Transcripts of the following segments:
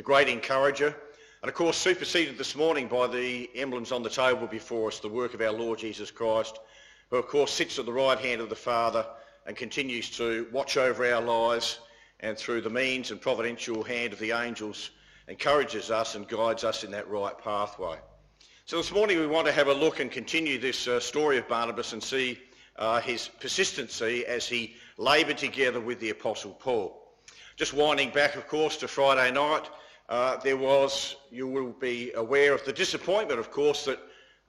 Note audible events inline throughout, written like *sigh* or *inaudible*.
the great encourager. And of course, superseded this morning by the emblems on the table before us, the work of our Lord Jesus Christ, who of course sits at the right hand of the Father and continues to watch over our lives and through the means and providential hand of the angels encourages us and guides us in that right pathway. So this morning we want to have a look and continue this uh, story of Barnabas and see uh, his persistency as he laboured together with the Apostle Paul. Just winding back, of course, to Friday night, uh, there was, you will be aware of the disappointment, of course, that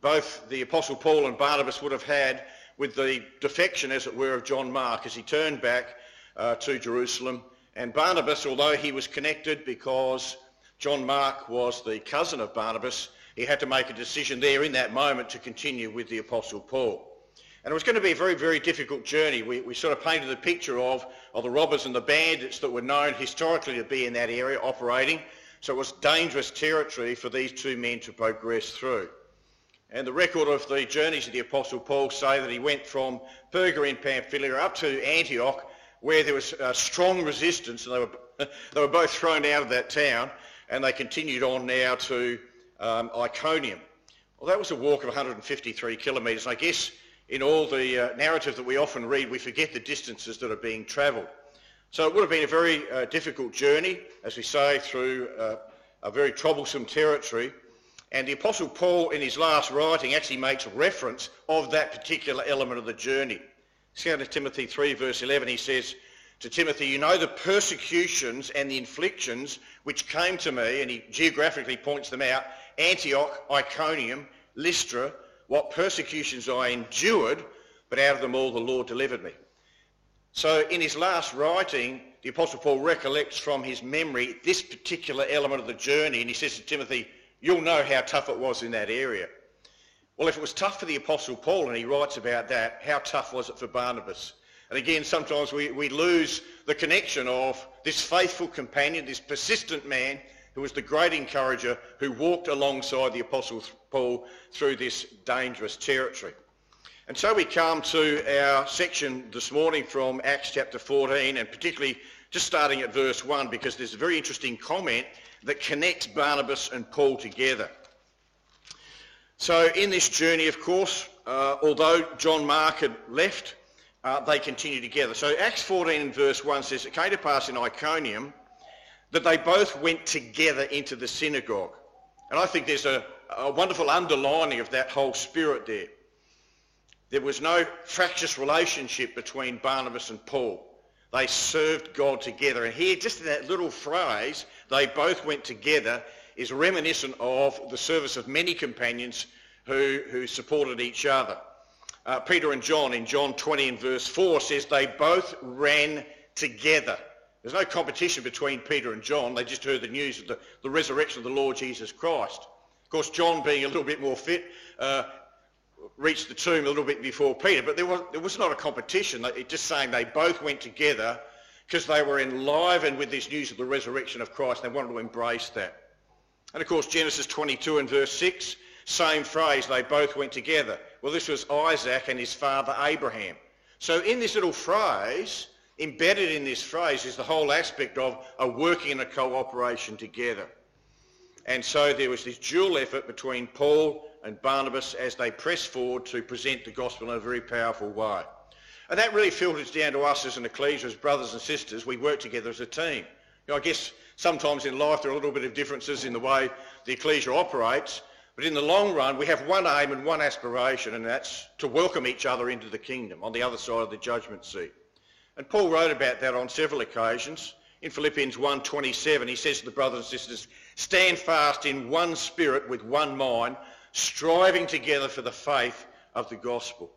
both the Apostle Paul and Barnabas would have had with the defection, as it were, of John Mark as he turned back uh, to Jerusalem. And Barnabas, although he was connected because John Mark was the cousin of Barnabas, he had to make a decision there in that moment to continue with the Apostle Paul. And it was going to be a very, very difficult journey. We, we sort of painted a picture of, of the robbers and the bandits that were known historically to be in that area operating. So it was dangerous territory for these two men to progress through. And the record of the journeys of the Apostle Paul say that he went from Perga in Pamphylia up to Antioch where there was uh, strong resistance and they were, *laughs* they were both thrown out of that town and they continued on now to um, Iconium. Well, that was a walk of 153 kilometres. I guess in all the uh, narrative that we often read, we forget the distances that are being travelled. So it would have been a very uh, difficult journey, as we say, through uh, a very troublesome territory. And the Apostle Paul, in his last writing, actually makes reference of that particular element of the journey. 2 Timothy 3, verse 11, he says to Timothy, You know the persecutions and the inflictions which came to me, and he geographically points them out Antioch, Iconium, Lystra, what persecutions I endured, but out of them all the Lord delivered me. So in his last writing, the Apostle Paul recollects from his memory this particular element of the journey, and he says to Timothy, you'll know how tough it was in that area. Well, if it was tough for the Apostle Paul, and he writes about that, how tough was it for Barnabas? And again, sometimes we, we lose the connection of this faithful companion, this persistent man who was the great encourager who walked alongside the Apostle Paul through this dangerous territory. And so we come to our section this morning from Acts chapter 14 and particularly just starting at verse 1 because there's a very interesting comment that connects Barnabas and Paul together. So in this journey, of course, uh, although John Mark had left, uh, they continue together. So Acts 14 and verse 1 says, It came to pass in Iconium that they both went together into the synagogue. And I think there's a, a wonderful underlining of that whole spirit there. There was no fractious relationship between Barnabas and Paul. They served God together. And here, just in that little phrase, they both went together, is reminiscent of the service of many companions who, who supported each other. Uh, Peter and John in John 20 and verse 4 says they both ran together. There's no competition between Peter and John. They just heard the news of the, the resurrection of the Lord Jesus Christ. Of course, John, being a little bit more fit, uh, reached the tomb a little bit before Peter, but there was, there was not a competition. It just saying they both went together because they were enlivened with this news of the resurrection of Christ. And they wanted to embrace that. And of course, Genesis 22 and verse 6, same phrase, they both went together. Well, this was Isaac and his father Abraham. So in this little phrase, Embedded in this phrase is the whole aspect of a working and a cooperation together. And so there was this dual effort between Paul and Barnabas as they press forward to present the gospel in a very powerful way. And that really filters down to us as an ecclesia, as brothers and sisters. We work together as a team. You know, I guess sometimes in life there are a little bit of differences in the way the ecclesia operates, but in the long run we have one aim and one aspiration, and that's to welcome each other into the kingdom on the other side of the judgment seat. And Paul wrote about that on several occasions. In Philippians 1.27, he says to the brothers and sisters, stand fast in one spirit with one mind, striving together for the faith of the gospel.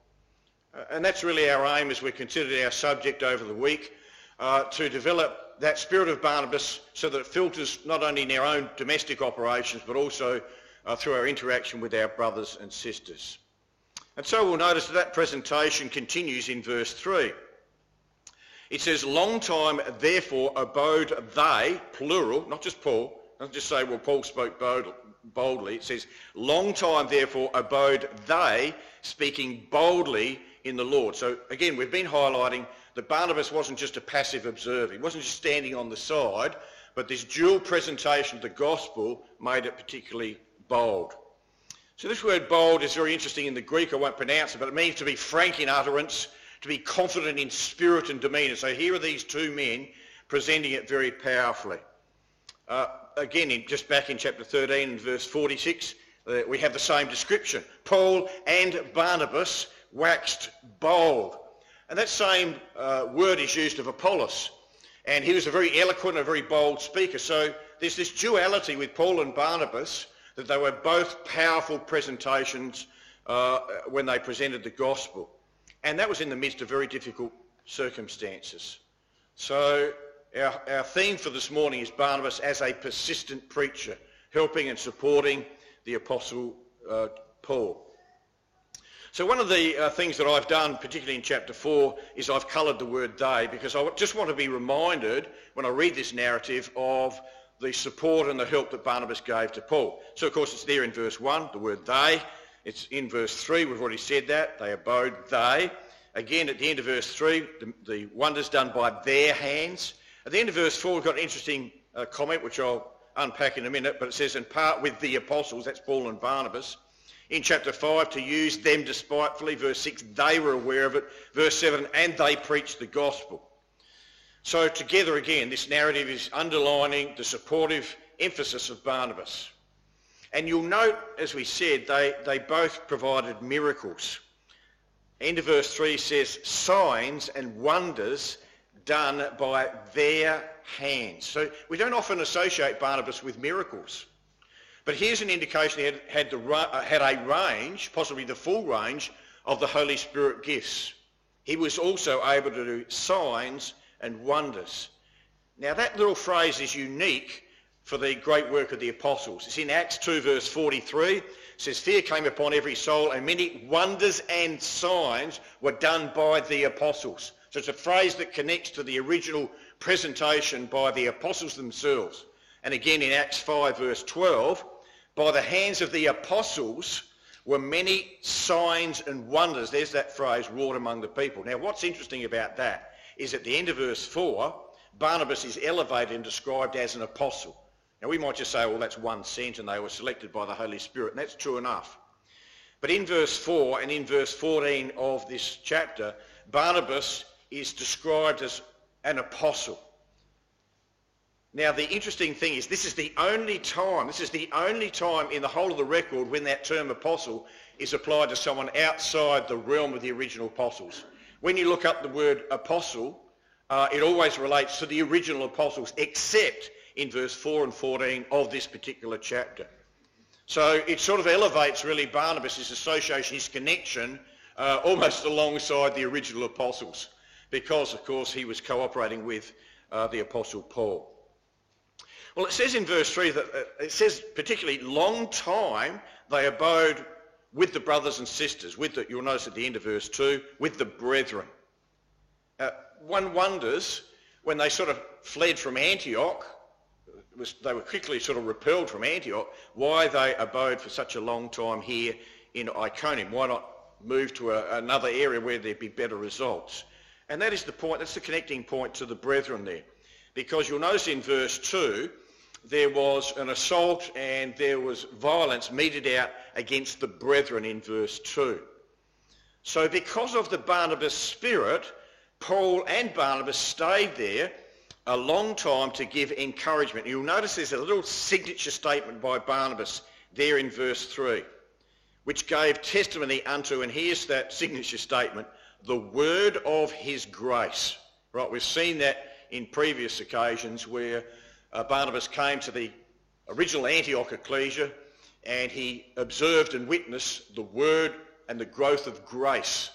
Uh, and that's really our aim as we considered our subject over the week, uh, to develop that spirit of Barnabas so that it filters not only in our own domestic operations, but also uh, through our interaction with our brothers and sisters. And so we'll notice that that presentation continues in verse 3. It says, long time therefore abode they, plural, not just Paul, doesn't just say, well, Paul spoke boldly. It says, long time therefore abode they, speaking boldly in the Lord. So again, we've been highlighting that Barnabas wasn't just a passive observer. He wasn't just standing on the side, but this dual presentation of the gospel made it particularly bold. So this word bold is very interesting in the Greek. I won't pronounce it, but it means to be frank in utterance, to be confident in spirit and demeanour. So here are these two men presenting it very powerfully. Uh, again, in, just back in chapter 13 and verse 46, uh, we have the same description. Paul and Barnabas waxed bold. And that same uh, word is used of Apollos. And he was a very eloquent, a very bold speaker. So there's this duality with Paul and Barnabas that they were both powerful presentations uh, when they presented the gospel. And that was in the midst of very difficult circumstances. So our, our theme for this morning is Barnabas as a persistent preacher, helping and supporting the Apostle uh, Paul. So one of the uh, things that I've done, particularly in chapter 4, is I've coloured the word they because I just want to be reminded when I read this narrative of the support and the help that Barnabas gave to Paul. So of course it's there in verse 1, the word they. It's in verse 3, we've already said that. They abode they. Again, at the end of verse 3, the, the wonders done by their hands. At the end of verse 4, we've got an interesting uh, comment, which I'll unpack in a minute, but it says, in part with the apostles, that's Paul and Barnabas. In chapter 5, to use them despitefully. Verse 6, they were aware of it. Verse 7, and they preached the gospel. So together again, this narrative is underlining the supportive emphasis of Barnabas. And you'll note, as we said, they, they both provided miracles. End of verse 3 says, signs and wonders done by their hands. So we don't often associate Barnabas with miracles. But here's an indication he had, had, the, uh, had a range, possibly the full range, of the Holy Spirit gifts. He was also able to do signs and wonders. Now that little phrase is unique for the great work of the apostles. It's in Acts 2 verse 43. It says, Fear came upon every soul and many wonders and signs were done by the apostles. So it's a phrase that connects to the original presentation by the apostles themselves. And again in Acts 5 verse 12, by the hands of the apostles were many signs and wonders, there's that phrase, wrought among the people. Now what's interesting about that is at the end of verse 4, Barnabas is elevated and described as an apostle. Now we might just say, well, that's one sent and they were selected by the Holy Spirit, and that's true enough. But in verse 4 and in verse 14 of this chapter, Barnabas is described as an apostle. Now the interesting thing is this is the only time, this is the only time in the whole of the record when that term apostle is applied to someone outside the realm of the original apostles. When you look up the word apostle, uh, it always relates to the original apostles, except in verse 4 and 14 of this particular chapter. So it sort of elevates really Barnabas' association, his connection, uh, almost *laughs* alongside the original apostles, because of course he was cooperating with uh, the apostle Paul. Well, it says in verse 3 that uh, it says particularly long time they abode with the brothers and sisters, with the, you'll notice at the end of verse 2, with the brethren. Uh, one wonders when they sort of fled from Antioch, was, they were quickly sort of repelled from Antioch, why they abode for such a long time here in Iconium. Why not move to a, another area where there'd be better results? And that is the point, that's the connecting point to the brethren there. Because you'll notice in verse 2, there was an assault and there was violence meted out against the brethren in verse 2. So because of the Barnabas spirit, Paul and Barnabas stayed there a long time to give encouragement. You'll notice there's a little signature statement by Barnabas there in verse 3, which gave testimony unto, and here's that signature statement, the word of his grace. Right, we've seen that in previous occasions where uh, Barnabas came to the original Antioch ecclesia and he observed and witnessed the word and the growth of grace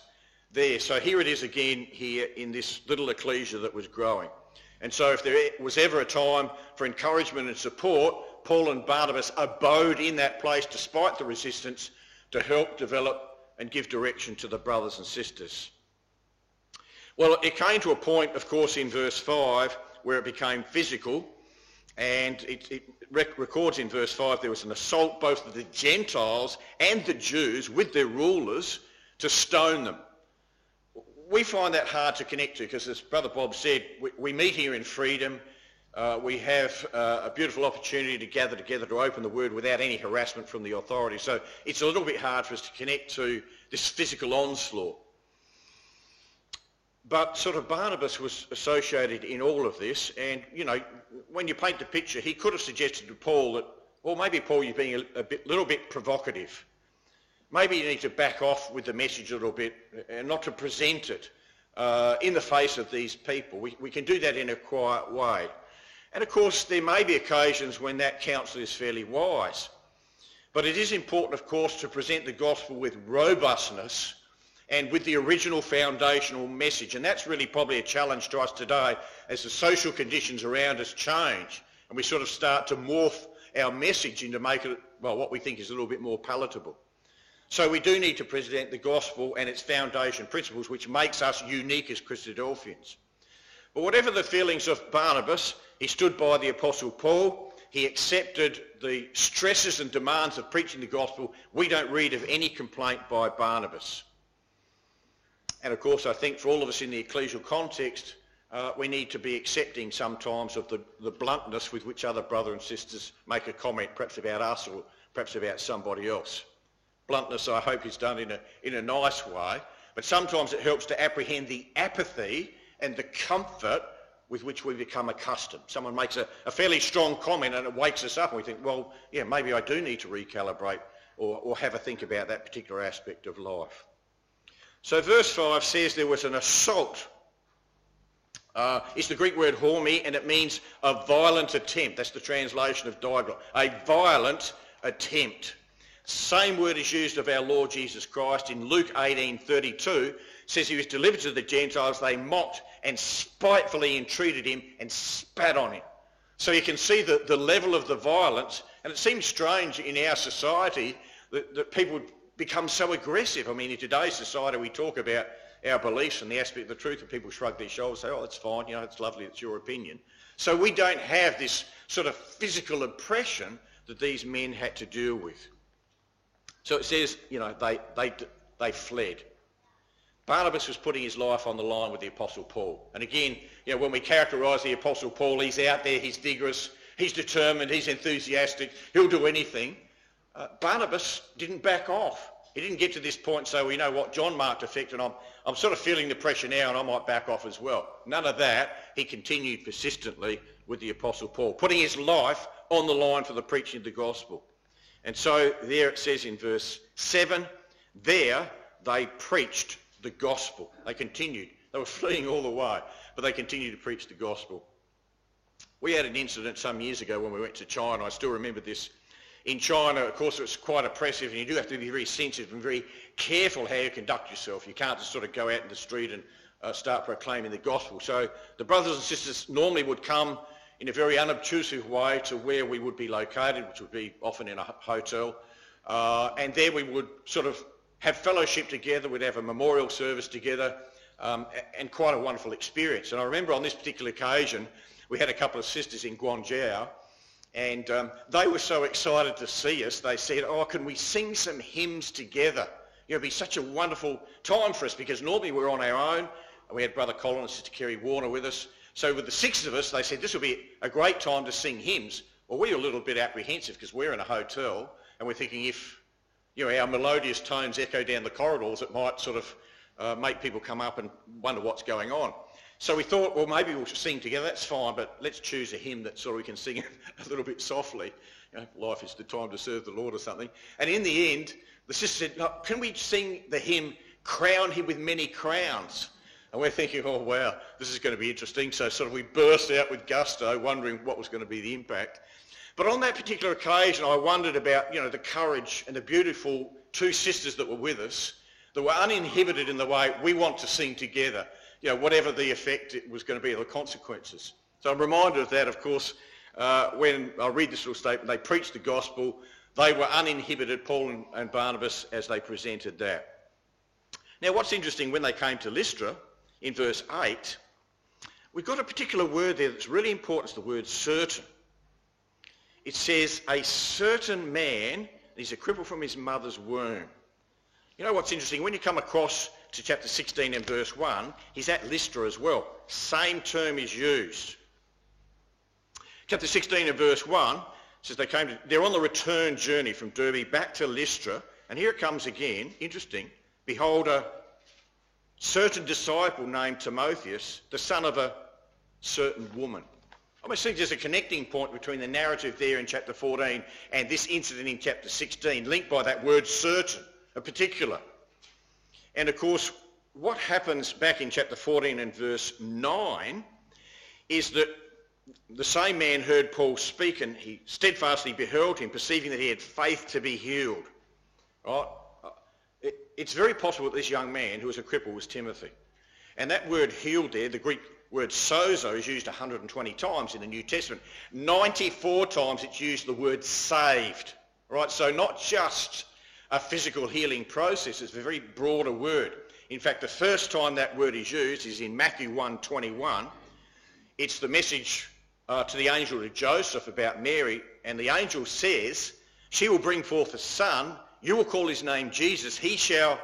there. So here it is again here in this little ecclesia that was growing. And so if there was ever a time for encouragement and support, Paul and Barnabas abode in that place despite the resistance to help develop and give direction to the brothers and sisters. Well, it came to a point, of course, in verse 5 where it became physical and it, it rec- records in verse 5 there was an assault both of the Gentiles and the Jews with their rulers to stone them. We find that hard to connect to because as Brother Bob said, we, we meet here in freedom. Uh, we have uh, a beautiful opportunity to gather together to open the word without any harassment from the authorities. So it's a little bit hard for us to connect to this physical onslaught. But sort of Barnabas was associated in all of this, and you know, when you paint the picture, he could have suggested to Paul that, well, maybe Paul, you're being a, a bit, little bit provocative. Maybe you need to back off with the message a little bit and not to present it uh, in the face of these people. We, we can do that in a quiet way. And of course, there may be occasions when that counsel is fairly wise. But it is important, of course, to present the gospel with robustness and with the original foundational message. And that's really probably a challenge to us today as the social conditions around us change and we sort of start to morph our message into make it, well, what we think is a little bit more palatable. So we do need to present the gospel and its foundation principles, which makes us unique as Christadelphians. But whatever the feelings of Barnabas, he stood by the Apostle Paul. He accepted the stresses and demands of preaching the gospel. We don't read of any complaint by Barnabas. And of course, I think for all of us in the ecclesial context, uh, we need to be accepting sometimes of the, the bluntness with which other brothers and sisters make a comment, perhaps about us or perhaps about somebody else. Bluntness, I hope, is done in a, in a nice way, but sometimes it helps to apprehend the apathy and the comfort with which we become accustomed. Someone makes a, a, fairly strong comment and it wakes us up and we think, well, yeah, maybe I do need to recalibrate or, or have a think about that particular aspect of life. So verse 5 says there was an assault. Uh, it's the Greek word hormi and it means a violent attempt. That's the translation of Diaglott. A violent attempt. Same word is used of our Lord Jesus Christ in Luke 18:32 says he was delivered to the Gentiles. They mocked and spitefully entreated him and spat on him. So you can see the, the level of the violence. And it seems strange in our society that, that people become so aggressive. I mean, in today's society, we talk about our beliefs and the aspect of the truth, and people shrug their shoulders and say, oh, that's fine, you know, it's lovely, it's your opinion. So we don't have this sort of physical oppression that these men had to deal with. So it says, you know, they, they, they fled. Barnabas was putting his life on the line with the Apostle Paul. And again, you know, when we characterise the Apostle Paul, he's out there, he's vigorous, he's determined, he's enthusiastic, he'll do anything. Uh, Barnabas didn't back off. He didn't get to this point say, well, you know what, John Mark defected and I'm, I'm sort of feeling the pressure now and I might back off as well. None of that. He continued persistently with the Apostle Paul, putting his life on the line for the preaching of the gospel. And so there it says in verse 7, there they preached the gospel. They continued. They were *laughs* fleeing all the way, but they continued to preach the gospel. We had an incident some years ago when we went to China. I still remember this. In China, of course, it's quite oppressive, and you do have to be very sensitive and very careful how you conduct yourself. You can't just sort of go out in the street and uh, start proclaiming the gospel. So the brothers and sisters normally would come in a very unobtrusive way to where we would be located, which would be often in a hotel. Uh, and there we would sort of have fellowship together, we'd have a memorial service together, um, and quite a wonderful experience. And I remember on this particular occasion, we had a couple of sisters in Guangzhou, and um, they were so excited to see us, they said, oh, can we sing some hymns together? You know, it'd be such a wonderful time for us because normally we're on our own. and We had Brother Colin and Sister Kerry Warner with us. So with the six of us, they said this would be a great time to sing hymns. Well, we were a little bit apprehensive because we're in a hotel and we're thinking if you know, our melodious tones echo down the corridors, it might sort of uh, make people come up and wonder what's going on. So we thought, well, maybe we'll sing together. That's fine, but let's choose a hymn that sort of we can sing *laughs* a little bit softly. You know, life is the time to serve the Lord or something. And in the end, the sister said, can we sing the hymn, Crown Him with Many Crowns? And we're thinking, oh, wow, this is going to be interesting. So sort of we burst out with gusto, wondering what was going to be the impact. But on that particular occasion, I wondered about, you know, the courage and the beautiful two sisters that were with us that were uninhibited in the way we want to sing together, you know, whatever the effect it was going to be, the consequences. So I'm reminded of that, of course, uh, when I read this little statement, they preached the gospel. They were uninhibited, Paul and, and Barnabas, as they presented that. Now, what's interesting, when they came to Lystra, in verse 8, we've got a particular word there that's really important. It's the word certain it says, a certain man, he's a cripple from his mother's womb. You know what's interesting? When you come across to chapter 16 and verse 1, he's at Lystra as well. Same term is used. Chapter 16 and verse 1 says they came to, they're on the return journey from Derbe back to Lystra. And here it comes again, interesting. Behold, a certain disciple named Timotheus, the son of a certain woman. I almost think there's a connecting point between the narrative there in chapter 14 and this incident in chapter 16, linked by that word certain, a particular. And of course, what happens back in chapter 14 and verse 9 is that the same man heard Paul speak and he steadfastly beheld him, perceiving that he had faith to be healed. Right? It's very possible that this young man who was a cripple was Timothy. And that word healed there, the Greek word sozo, is used 120 times in the New Testament. 94 times it's used the word saved. Right? So not just a physical healing process, it's a very broader word. In fact, the first time that word is used is in Matthew 1.21. It's the message uh, to the angel to Joseph about Mary, and the angel says, she will bring forth a son, you will call his name Jesus, he shall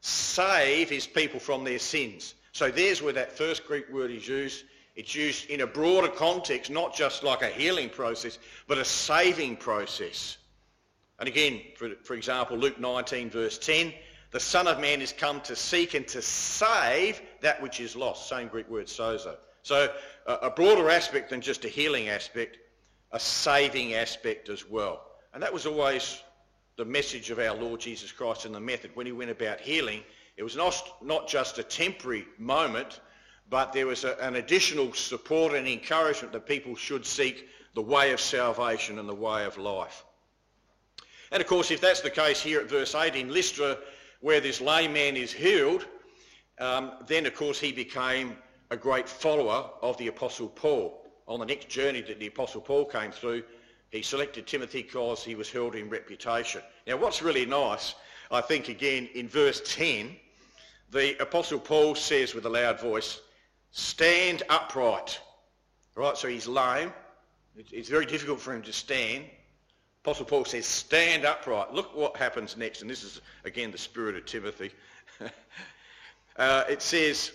save his people from their sins. So there's where that first Greek word is used. It's used in a broader context, not just like a healing process, but a saving process. And again, for, for example, Luke 19 verse 10, the Son of Man is come to seek and to save that which is lost. Same Greek word, sozo. So a broader aspect than just a healing aspect, a saving aspect as well. And that was always the message of our Lord Jesus Christ and the method. When he went about healing, it was not, not just a temporary moment, but there was a, an additional support and encouragement that people should seek the way of salvation and the way of life. And of course, if that's the case here at verse 8 in Lystra, where this layman is healed, um, then of course he became a great follower of the Apostle Paul. On the next journey that the Apostle Paul came through, he selected Timothy because he was held in reputation. Now what's really nice, I think again in verse 10, the Apostle Paul says with a loud voice, stand upright. Right, so he's lame. It's very difficult for him to stand. Apostle Paul says, stand upright. Look what happens next. And this is, again, the spirit of Timothy. *laughs* uh, it says,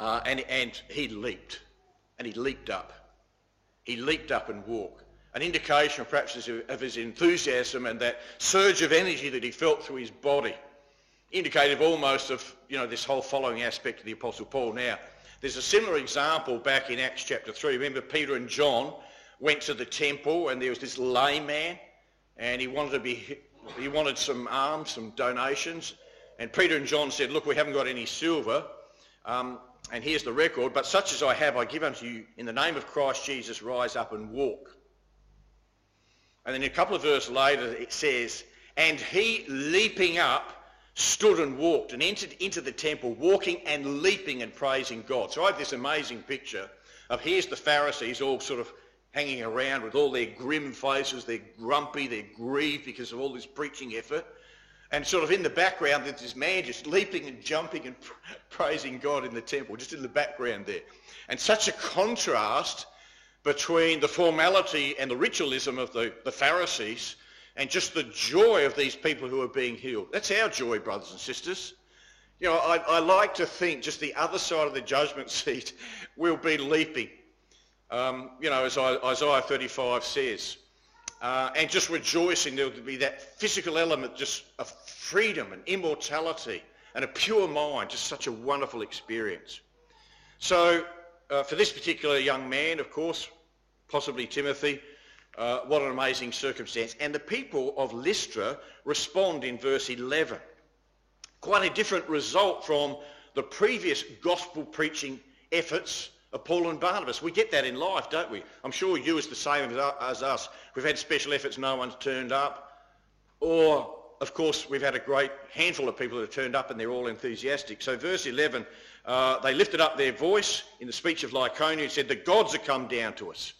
uh, and, and he leaped, and he leaped up. He leaped up and walked. An indication perhaps of his enthusiasm and that surge of energy that he felt through his body. Indicative almost of, you know, this whole following aspect of the Apostle Paul. Now, there's a similar example back in Acts chapter 3. Remember Peter and John went to the temple and there was this lame man and he wanted to be, he wanted some alms, some donations. And Peter and John said, look, we haven't got any silver. Um, and here's the record, but such as I have I give unto you in the name of Christ Jesus, rise up and walk. And then a couple of verses later it says, and he leaping up stood and walked and entered into the temple, walking and leaping and praising God. So I have this amazing picture of here's the Pharisees all sort of hanging around with all their grim faces, they're grumpy, they're grieved because of all this preaching effort. And sort of in the background, there's this man just leaping and jumping and praising God in the temple, just in the background there. And such a contrast between the formality and the ritualism of the, the Pharisees and just the joy of these people who are being healed. That's our joy, brothers and sisters. You know, I, I like to think just the other side of the judgment *laughs* seat will be leaping. Um, you know, as Isaiah 35 says, uh, and just rejoicing there would be that physical element just of freedom and immortality and a pure mind, just such a wonderful experience. So uh, for this particular young man, of course, possibly Timothy, uh, what an amazing circumstance. And the people of Lystra respond in verse 11. Quite a different result from the previous gospel preaching efforts of Paul and Barnabas. We get that in life, don't we? I'm sure you is the same as us. We've had special efforts, no one's turned up. Or, of course, we've had a great handful of people that have turned up and they're all enthusiastic. So verse 11, uh, they lifted up their voice in the speech of Lycaonia and said, the gods have come down to us.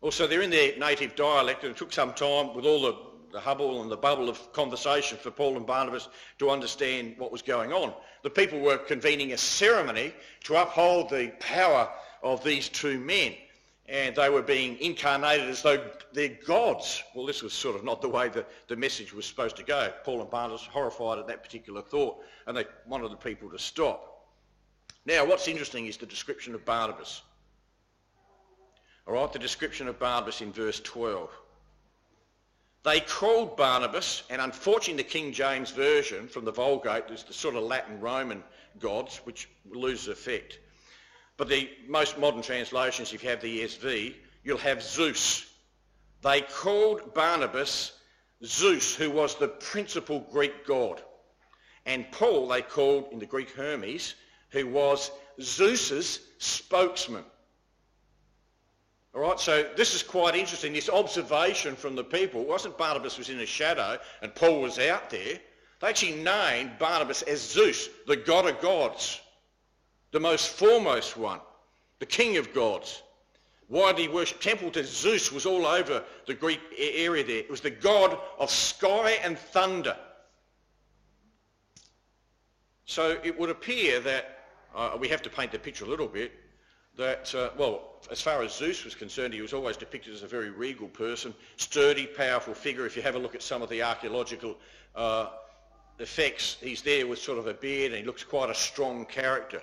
Also, they're in their native dialect and it took some time with all the the hubble and the bubble of conversation for Paul and Barnabas to understand what was going on. The people were convening a ceremony to uphold the power of these two men. And they were being incarnated as though they're gods. Well, this was sort of not the way the, the message was supposed to go. Paul and Barnabas horrified at that particular thought, and they wanted the people to stop. Now, what's interesting is the description of Barnabas. All right, the description of Barnabas in verse 12. They called Barnabas, and unfortunately the King James Version from the Vulgate is the sort of Latin Roman gods, which loses effect. But the most modern translations, if you have the ESV, you'll have Zeus. They called Barnabas Zeus, who was the principal Greek god. And Paul they called in the Greek Hermes, who was Zeus's spokesman. All right, so this is quite interesting, this observation from the people. It wasn't Barnabas was in a shadow and Paul was out there. They actually named Barnabas as Zeus, the god of gods, the most foremost one, the king of gods. Why did he worship? Temple to Zeus was all over the Greek area there. It was the god of sky and thunder. So it would appear that, uh, we have to paint the picture a little bit, that, uh, well, as far as Zeus was concerned, he was always depicted as a very regal person, sturdy, powerful figure. If you have a look at some of the archaeological uh, effects, he's there with sort of a beard and he looks quite a strong character.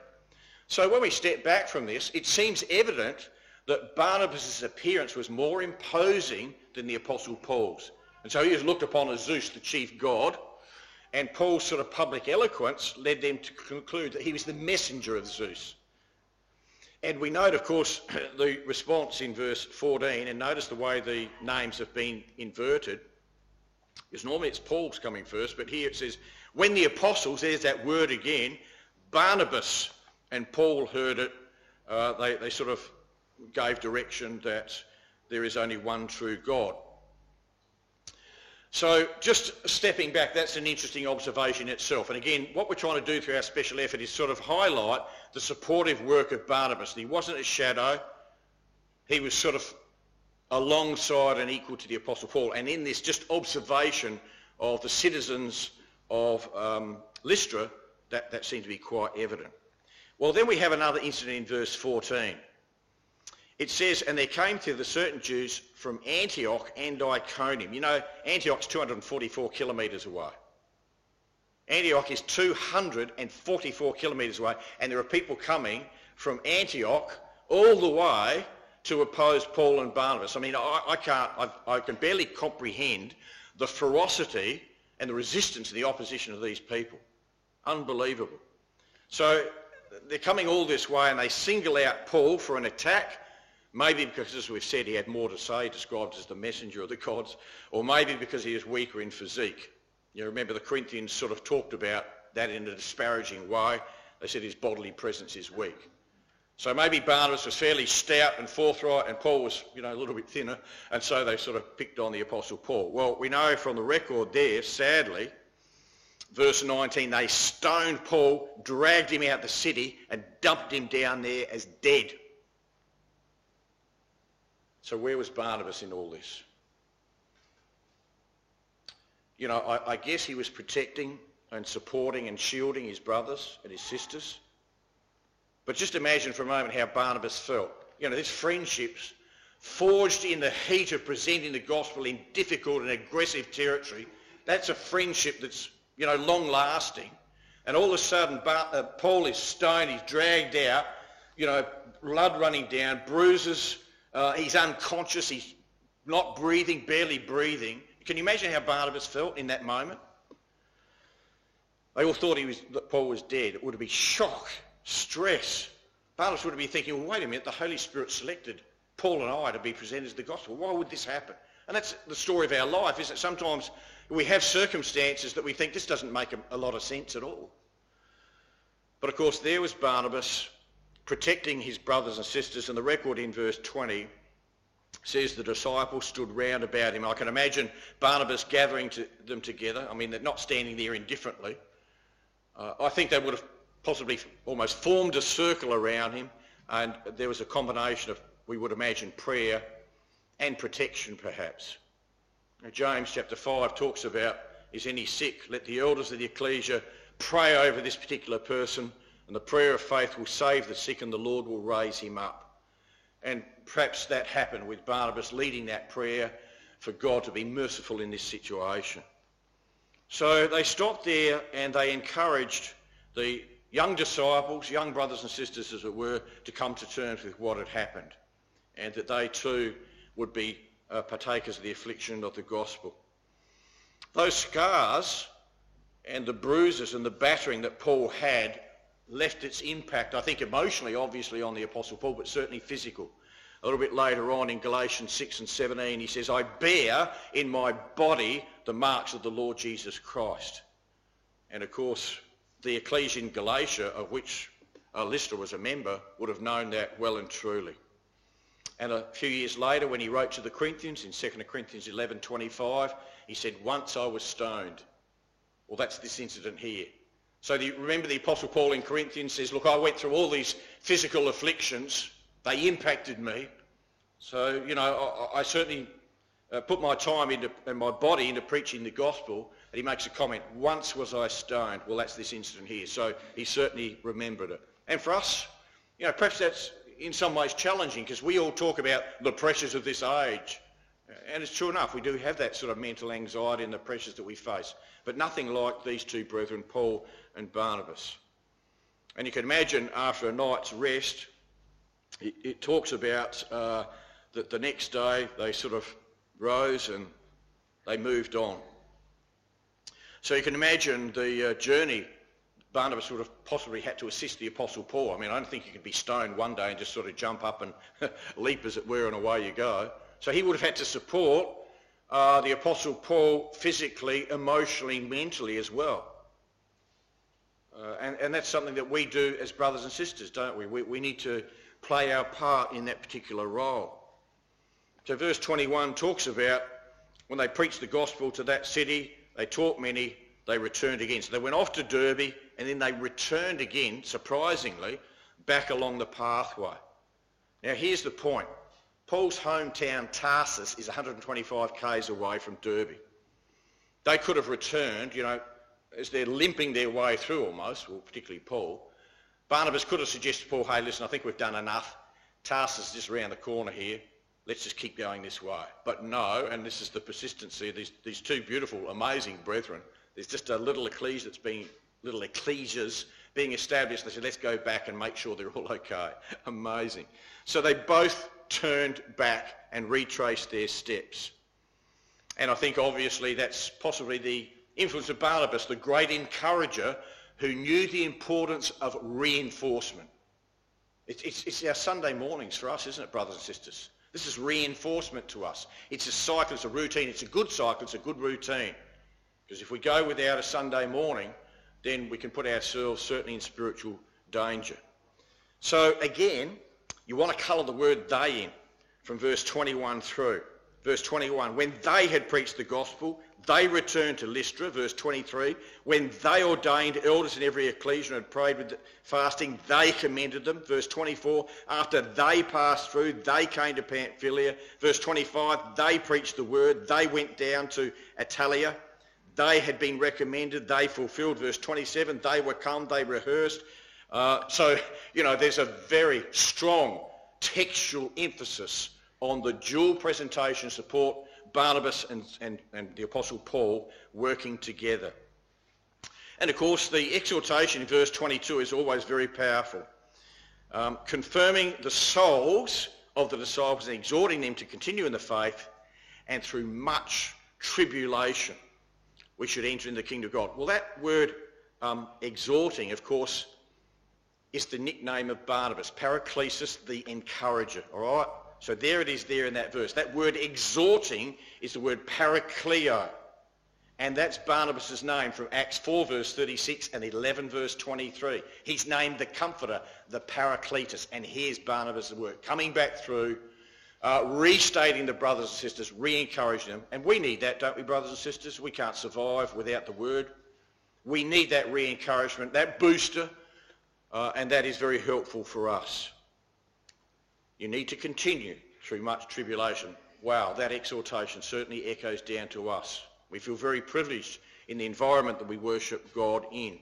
So when we step back from this, it seems evident that Barnabas' appearance was more imposing than the Apostle Paul's. And so he was looked upon as Zeus, the chief god, and Paul's sort of public eloquence led them to conclude that he was the messenger of Zeus. And we note, of course, *clears throat* the response in verse 14, and notice the way the names have been inverted. Because normally it's Paul's coming first, but here it says, when the apostles, there's that word again, Barnabas and Paul heard it, uh, they, they sort of gave direction that there is only one true God. So just stepping back, that's an interesting observation itself. And again, what we're trying to do through our special effort is sort of highlight the supportive work of Barnabas. He wasn't a shadow. He was sort of alongside and equal to the Apostle Paul. And in this just observation of the citizens of um, Lystra, that, that seemed to be quite evident. Well, then we have another incident in verse 14. It says, and there came thither certain Jews from Antioch and Iconium. You know, Antioch's 244 kilometres away. Antioch is 244 kilometres away, and there are people coming from Antioch all the way to oppose Paul and Barnabas. I mean, I, I can't, I, I can barely comprehend the ferocity and the resistance and the opposition of these people. Unbelievable. So they're coming all this way and they single out Paul for an attack Maybe because, as we've said, he had more to say, described as the messenger of the gods, or maybe because he was weaker in physique. You remember the Corinthians sort of talked about that in a disparaging way. They said his bodily presence is weak. So maybe Barnabas was fairly stout and forthright and Paul was, you know, a little bit thinner and so they sort of picked on the Apostle Paul. Well, we know from the record there, sadly, verse 19, they stoned Paul, dragged him out the city and dumped him down there as dead. So where was Barnabas in all this? You know, I, I guess he was protecting and supporting and shielding his brothers and his sisters. But just imagine for a moment how Barnabas felt. You know, this friendships forged in the heat of presenting the gospel in difficult and aggressive territory. That's a friendship that's, you know, long lasting. And all of a sudden, uh, Paul is stoned, he's dragged out, you know, blood running down, bruises uh, he's unconscious. He's not breathing, barely breathing. Can you imagine how Barnabas felt in that moment? They all thought he was, that Paul was dead. It would have been shock, stress. Barnabas would have been thinking, well, wait a minute, the Holy Spirit selected Paul and I to be presented as the gospel. Why would this happen? And that's the story of our life, isn't it? Sometimes we have circumstances that we think this doesn't make a, a lot of sense at all. But of course, there was Barnabas protecting his brothers and sisters. And the record in verse 20 says the disciples stood round about him. I can imagine Barnabas gathering to them together. I mean, they're not standing there indifferently. Uh, I think they would have possibly almost formed a circle around him and there was a combination of, we would imagine, prayer and protection perhaps. Now, James chapter 5 talks about, is any sick? Let the elders of the ecclesia pray over this particular person and the prayer of faith will save the sick and the Lord will raise him up. And perhaps that happened with Barnabas leading that prayer for God to be merciful in this situation. So they stopped there and they encouraged the young disciples, young brothers and sisters as it were, to come to terms with what had happened. and that they too would be uh, partakers of the affliction of the gospel. Those scars and the bruises and the battering that Paul had left its impact, I think emotionally, obviously, on the Apostle Paul, but certainly physical. A little bit later on in Galatians 6 and 17, he says, I bear in my body the marks of the Lord Jesus Christ. And of course, the ecclesia in Galatia, of which Lystra was a member, would have known that well and truly. And a few years later, when he wrote to the Corinthians in 2 Corinthians 11:25, he said, "Once I was stoned." Well, that's this incident here. So the, remember the Apostle Paul in Corinthians says, "Look, I went through all these physical afflictions. They impacted me. So you know, I, I certainly uh, put my time into and my body into preaching the gospel." And he makes a comment, "Once was I stoned." Well, that's this incident here. So he certainly remembered it. And for us, you know, perhaps that's in some ways challenging because we all talk about the pressures of this age. And it's true enough, we do have that sort of mental anxiety and the pressures that we face. But nothing like these two brethren, Paul and Barnabas. And you can imagine after a night's rest, it, it talks about uh, that the next day they sort of rose and they moved on. So you can imagine the uh, journey Barnabas would have possibly had to assist the Apostle Paul. I mean, I don't think you could be stoned one day and just sort of jump up and *laughs* leap, as it were, and away you go. So he would have had to support uh, the Apostle Paul physically, emotionally, mentally as well. Uh, and, and, that's something that we do as brothers and sisters, don't we? we? We need to play our part in that particular role. So verse 21 talks about when they preached the gospel to that city, they taught many, they returned again. So they went off to Derbe and then they returned again, surprisingly, back along the pathway. Now here's the point. Paul's hometown Tarsus is 125 k's away from Derbe. They could have returned, you know, as they're limping their way through almost, well, particularly Paul. Barnabas could have suggested Paul, hey, listen, I think we've done enough. Tarsus is just around the corner here. Let's just keep going this way. But no, and this is the persistency of these, these two beautiful, amazing brethren. There's just a little ecclesia that's been little ecclesias being established. They said, let's go back and make sure they're all *laughs* okay. Amazing. So they both turned back and retraced their steps. And I think obviously that's possibly the influence of Barnabas, the great encourager who knew the importance of reinforcement. It's, it's, it's, our Sunday mornings for us, isn't it, brothers and sisters? This is reinforcement to us. It's a cycle, it's a routine. It's a good cycle, it's a good routine. Because if we go without a Sunday morning, then we can put ourselves certainly in spiritual danger. So again, you want to colour the word they in from verse 21 through. Verse 21, when they had preached the gospel, they returned to Lystra. Verse 23, when they ordained elders in every ecclesia and prayed with fasting, they commended them. Verse 24, after they passed through, they came to Pamphylia. Verse 25, they preached the word. They went down to Attalia. They had been recommended. They fulfilled. Verse 27, they were come, they rehearsed. Uh, so, you know, there's a very strong textual emphasis on the dual presentation support, Barnabas and, and, and the Apostle Paul working together. And of course, the exhortation in verse 22 is always very powerful, um, confirming the souls of the disciples and exhorting them to continue in the faith and through much tribulation we should enter in the kingdom of God. Well, that word um, exhorting, of course, is the nickname of Barnabas, Paraclesis, the encourager. All right? So there it is there in that verse. That word exhorting is the word parakleo. And that's Barnabas' name from Acts 4 verse 36 and 11 verse 23. He's named the Comforter, the Paracletus. And here's Barnabas' work. Coming back through uh, restating the brothers and sisters, re-encouraging them. And we need that, don't we, brothers and sisters? We can't survive without the word. We need that re-encouragement, that booster, uh, and that is very helpful for us. You need to continue through much tribulation. Wow, that exhortation certainly echoes down to us. We feel very privileged in the environment that we worship God in.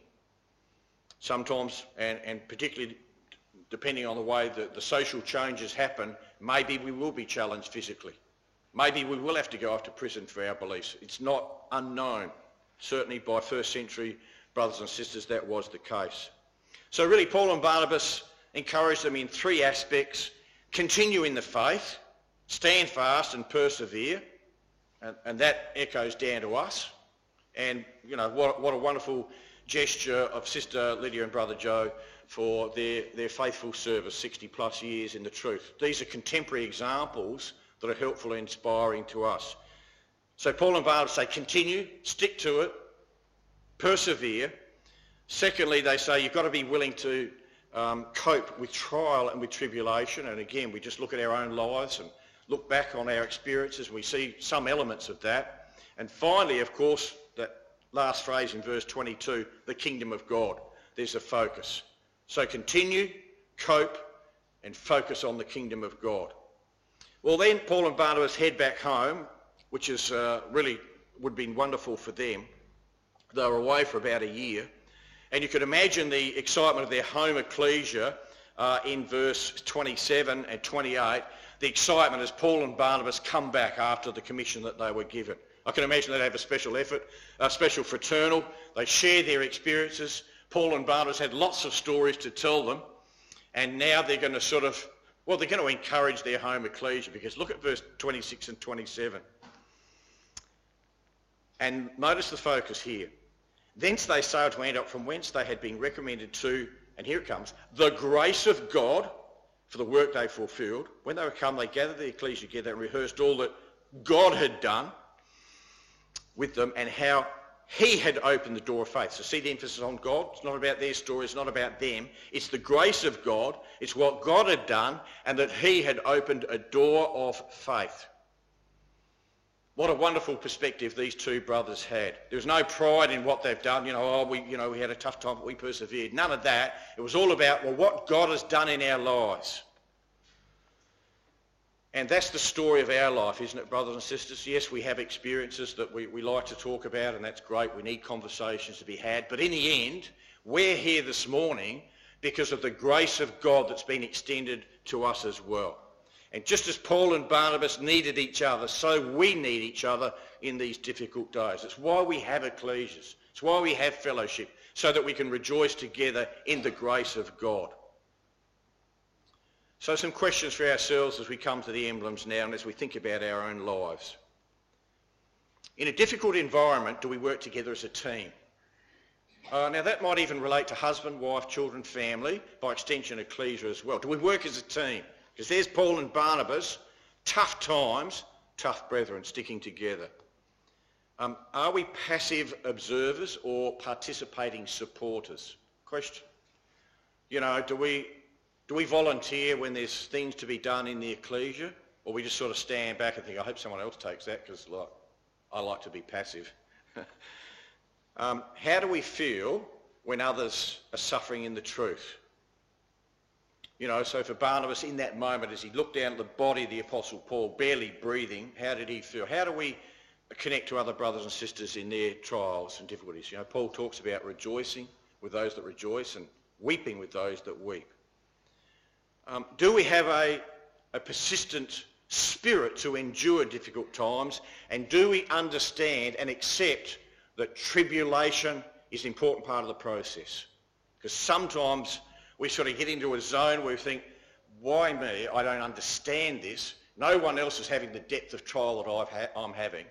Sometimes, and, and particularly depending on the way that the social changes happen, maybe we will be challenged physically. Maybe we will have to go off to prison for our beliefs. It's not unknown. Certainly by first century brothers and sisters that was the case. So really Paul and Barnabas encouraged them in three aspects. Continue in the faith, stand fast and persevere. And, and that echoes down to us. And, you know, what, what a wonderful gesture of Sister Lydia and Brother Joe for their, their faithful service, 60 plus years in the truth. These are contemporary examples that are helpful and inspiring to us. So Paul and Barnabas say, continue, stick to it, persevere. Secondly, they say you've got to be willing to um, cope with trial and with tribulation. And again, we just look at our own lives and look back on our experiences. We see some elements of that. And finally, of course, that last phrase in verse 22, the kingdom of God. There's a focus. So continue, cope, and focus on the kingdom of God. Well, then Paul and Barnabas head back home, which is uh, really would have been wonderful for them. They were away for about a year. And you could imagine the excitement of their home ecclesia uh, in verse 27 and 28, the excitement as Paul and Barnabas come back after the commission that they were given. I can imagine they'd have a special effort, a special fraternal. They share their experiences. Paul and Barnabas had lots of stories to tell them. And now they're going to sort of, well, they're going to encourage their home ecclesia because look at verse 26 and 27. And notice the focus here. Thence they sailed to Antioch from whence they had been recommended to, and here it comes, the grace of God for the work they fulfilled. When they were come, they gathered the ecclesia together and rehearsed all that God had done with them and how he had opened the door of faith. So see the emphasis on God. It's not about their story. It's not about them. It's the grace of God. It's what God had done and that he had opened a door of faith. What a wonderful perspective these two brothers had. There was no pride in what they've done. You know, oh, we, you know, we had a tough time, but we persevered. None of that. It was all about, well, what God has done in our lives. And that's the story of our life, isn't it, brothers and sisters? Yes, we have experiences that we, we like to talk about, and that's great. We need conversations to be had. But in the end, we're here this morning because of the grace of God that's been extended to us as well. And just as Paul and Barnabas needed each other, so we need each other in these difficult days. It's why we have ecclesias. It's why we have fellowship, so that we can rejoice together in the grace of God. So some questions for ourselves as we come to the emblems now and as we think about our own lives. In a difficult environment, do we work together as a team? Uh, now that might even relate to husband, wife, children, family, by extension ecclesia as well. Do we work as a team? Because there's Paul and Barnabas, tough times, tough brethren sticking together. Um, are we passive observers or participating supporters? Question. You know, do we, do we volunteer when there's things to be done in the ecclesia? Or we just sort of stand back and think, I hope someone else takes that because like, I like to be passive. *laughs* um, how do we feel when others are suffering in the truth? You know, so for Barnabas in that moment, as he looked down at the body of the Apostle Paul, barely breathing, how did he feel? How do we connect to other brothers and sisters in their trials and difficulties? You know, Paul talks about rejoicing with those that rejoice and weeping with those that weep. Um, do we have a, a persistent spirit to endure difficult times? And do we understand and accept that tribulation is an important part of the process? Because sometimes we sort of get into a zone where we think, why me? I don't understand this. No one else is having the depth of trial that I've ha- I'm having.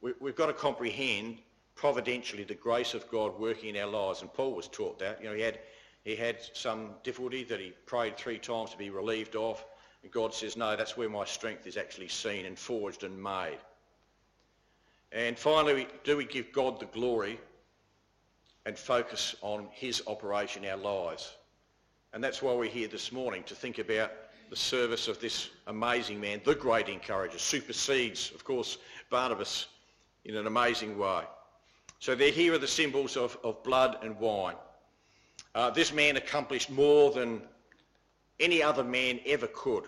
We, we've got to comprehend providentially the grace of God working in our lives. And Paul was taught that. You know, he had, he had some difficulty that he prayed three times to be relieved of. And God says, no, that's where my strength is actually seen and forged and made. And finally, do we give God the glory and focus on his operation in our lives? And that's why we're here this morning, to think about the service of this amazing man, the great encourager, supersedes, of course, Barnabas in an amazing way. So there here are the symbols of, of blood and wine. Uh, this man accomplished more than any other man ever could.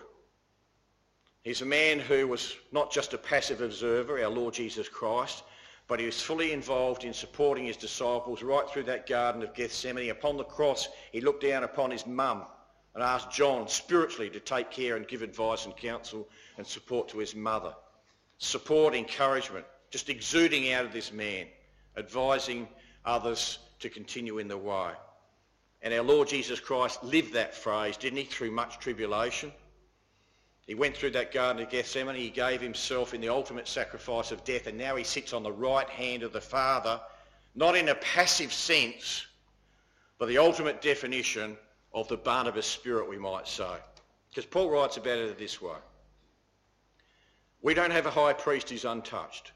He's a man who was not just a passive observer, our Lord Jesus Christ, but he was fully involved in supporting his disciples right through that Garden of Gethsemane. Upon the cross, he looked down upon his mum and asked John spiritually to take care and give advice and counsel and support to his mother. Support, encouragement, just exuding out of this man, advising others to continue in the way. And our Lord Jesus Christ lived that phrase, didn't he, through much tribulation. He went through that Garden of Gethsemane. He gave himself in the ultimate sacrifice of death, and now he sits on the right hand of the Father, not in a passive sense, but the ultimate definition of the Barnabas spirit, we might say. Because Paul writes about it this way. We don't have a high priest who's untouched.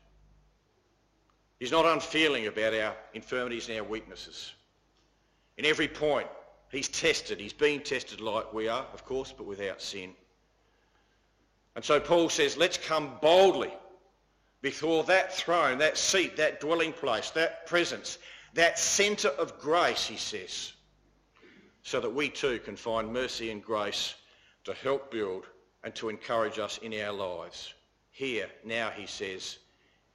He's not unfeeling about our infirmities and our weaknesses. In every point, he's tested. He's been tested like we are, of course, but without sin. And so Paul says, let's come boldly before that throne, that seat, that dwelling place, that presence, that centre of grace, he says, so that we too can find mercy and grace to help build and to encourage us in our lives. Here, now, he says,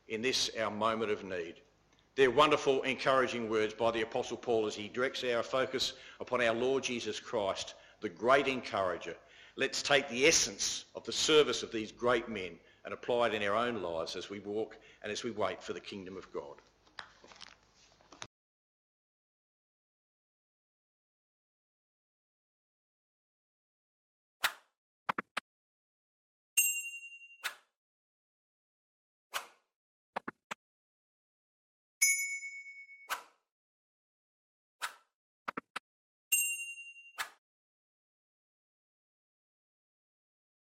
in this our moment of need. They're wonderful, encouraging words by the Apostle Paul as he directs our focus upon our Lord Jesus Christ, the great encourager. Let's take the essence of the service of these great men and apply it in our own lives as we walk and as we wait for the kingdom of God.